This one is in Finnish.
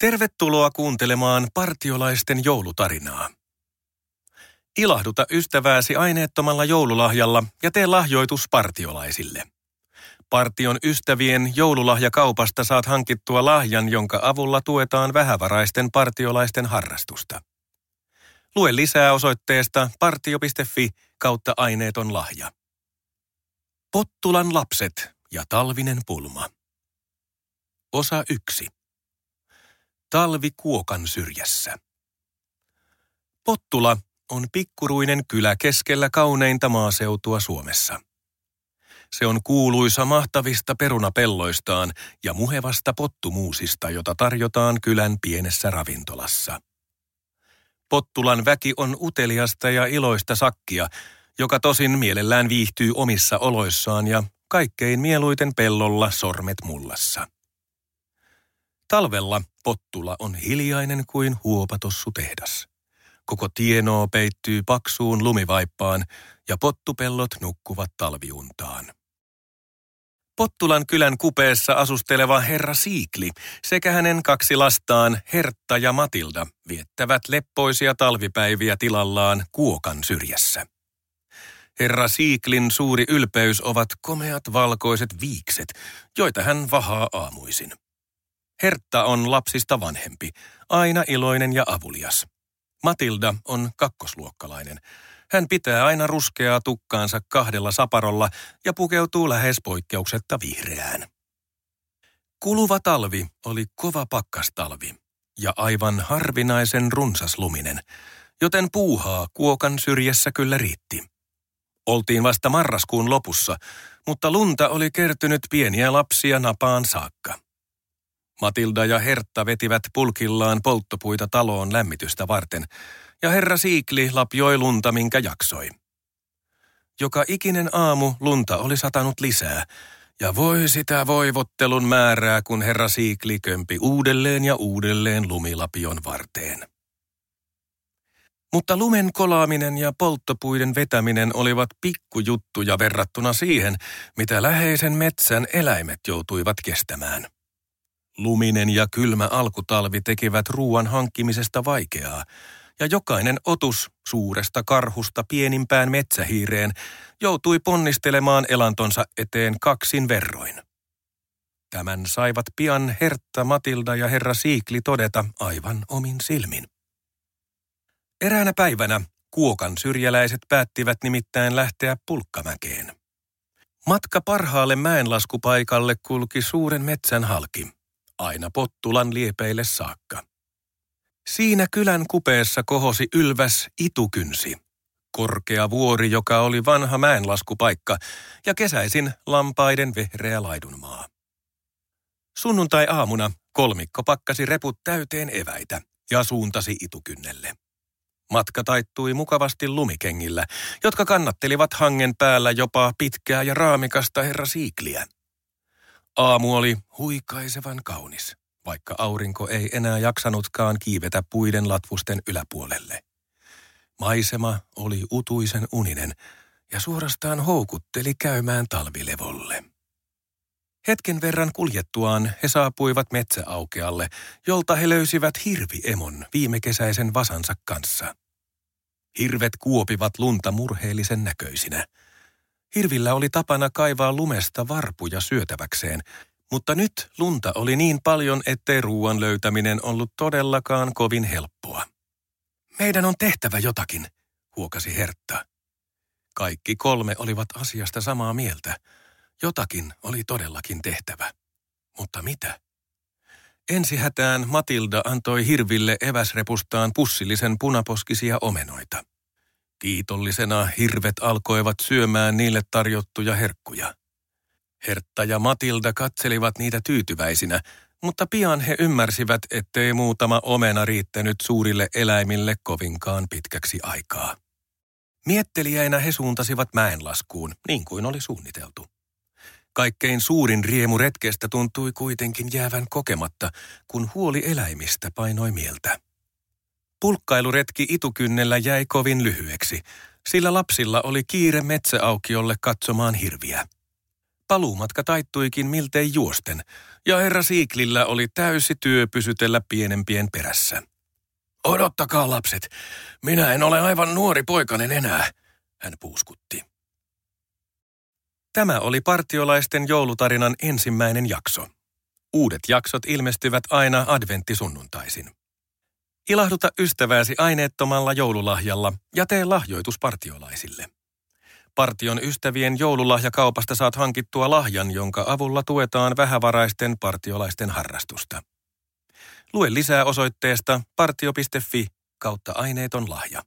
Tervetuloa kuuntelemaan partiolaisten joulutarinaa. Ilahduta ystävääsi aineettomalla joululahjalla ja tee lahjoitus partiolaisille. Partion ystävien joululahjakaupasta saat hankittua lahjan, jonka avulla tuetaan vähävaraisten partiolaisten harrastusta. Lue lisää osoitteesta partio.fi kautta aineeton lahja. Pottulan lapset ja talvinen pulma. Osa 1. Talvi Kuokan syrjässä. Pottula on pikkuruinen kylä keskellä kauneinta maaseutua Suomessa. Se on kuuluisa mahtavista perunapelloistaan ja muhevasta pottumuusista, jota tarjotaan kylän pienessä ravintolassa. Pottulan väki on uteliasta ja iloista sakkia, joka tosin mielellään viihtyy omissa oloissaan ja kaikkein mieluiten pellolla sormet mullassa. Talvella Pottula on hiljainen kuin huopatossu tehdas. Koko tienoo peittyy paksuun lumivaippaan ja pottupellot nukkuvat talviuntaan. Pottulan kylän kupeessa asusteleva herra Siikli sekä hänen kaksi lastaan Hertta ja Matilda viettävät leppoisia talvipäiviä tilallaan Kuokan syrjässä. Herra Siiklin suuri ylpeys ovat komeat valkoiset viikset, joita hän vahaa aamuisin. Hertta on lapsista vanhempi, aina iloinen ja avulias. Matilda on kakkosluokkalainen. Hän pitää aina ruskeaa tukkaansa kahdella saparolla ja pukeutuu lähes poikkeuksetta vihreään. Kuluva talvi oli kova pakkastalvi ja aivan harvinaisen runsasluminen, joten puuhaa kuokan syrjässä kyllä riitti. Oltiin vasta marraskuun lopussa, mutta lunta oli kertynyt pieniä lapsia napaan saakka. Matilda ja Hertta vetivät pulkillaan polttopuita taloon lämmitystä varten, ja herra Siikli lapjoi lunta, minkä jaksoi. Joka ikinen aamu lunta oli satanut lisää, ja voi sitä voivottelun määrää, kun herra Siikli kömpi uudelleen ja uudelleen lumilapion varteen. Mutta lumen kolaaminen ja polttopuiden vetäminen olivat pikkujuttuja verrattuna siihen, mitä läheisen metsän eläimet joutuivat kestämään. Luminen ja kylmä alkutalvi tekivät ruoan hankkimisesta vaikeaa, ja jokainen otus suuresta karhusta pienimpään metsähiireen joutui ponnistelemaan elantonsa eteen kaksin verroin. Tämän saivat pian Hertta, Matilda ja herra Siikli todeta aivan omin silmin. Eräänä päivänä Kuokan syrjäläiset päättivät nimittäin lähteä pulkkamäkeen. Matka parhaalle mäenlaskupaikalle kulki suuren metsän halki aina Pottulan liepeille saakka. Siinä kylän kupeessa kohosi ylväs itukynsi, korkea vuori, joka oli vanha mäenlaskupaikka ja kesäisin lampaiden vehreä laidunmaa. Sunnuntai-aamuna kolmikko pakkasi reput täyteen eväitä ja suuntasi itukynnelle. Matka taittui mukavasti lumikengillä, jotka kannattelivat hangen päällä jopa pitkää ja raamikasta herra Siikliä. Aamu oli huikaisevan kaunis, vaikka aurinko ei enää jaksanutkaan kiivetä puiden latvusten yläpuolelle. Maisema oli utuisen uninen ja suorastaan houkutteli käymään talvilevolle. Hetken verran kuljettuaan he saapuivat metsäaukealle, jolta he löysivät hirviemon viime kesäisen vasansa kanssa. Hirvet kuopivat lunta murheellisen näköisinä – Hirvillä oli tapana kaivaa lumesta varpuja syötäväkseen, mutta nyt lunta oli niin paljon, ettei ruoan löytäminen ollut todellakaan kovin helppoa. Meidän on tehtävä jotakin, huokasi Hertta. Kaikki kolme olivat asiasta samaa mieltä. Jotakin oli todellakin tehtävä. Mutta mitä? Ensi hätään Matilda antoi hirville eväsrepustaan pussillisen punaposkisia omenoita. Kiitollisena hirvet alkoivat syömään niille tarjottuja herkkuja. Hertta ja Matilda katselivat niitä tyytyväisinä, mutta pian he ymmärsivät, ettei muutama omena riittänyt suurille eläimille kovinkaan pitkäksi aikaa. Miettelijäinä he suuntasivat mäenlaskuun, niin kuin oli suunniteltu. Kaikkein suurin riemu retkestä tuntui kuitenkin jäävän kokematta, kun huoli eläimistä painoi mieltä. Pulkkailuretki itukynnellä jäi kovin lyhyeksi, sillä lapsilla oli kiire metsäaukiolle katsomaan hirviä. Paluumatka taittuikin miltei juosten, ja herra Siiklillä oli täysi työ pysytellä pienempien perässä. Odottakaa lapset, minä en ole aivan nuori poikanen enää, hän puuskutti. Tämä oli partiolaisten joulutarinan ensimmäinen jakso. Uudet jaksot ilmestyvät aina adventtisunnuntaisin. Ilahduta ystävääsi aineettomalla joululahjalla ja tee lahjoitus partiolaisille. Partion ystävien joululahjakaupasta saat hankittua lahjan, jonka avulla tuetaan vähävaraisten partiolaisten harrastusta. Lue lisää osoitteesta partio.fi kautta aineeton lahja.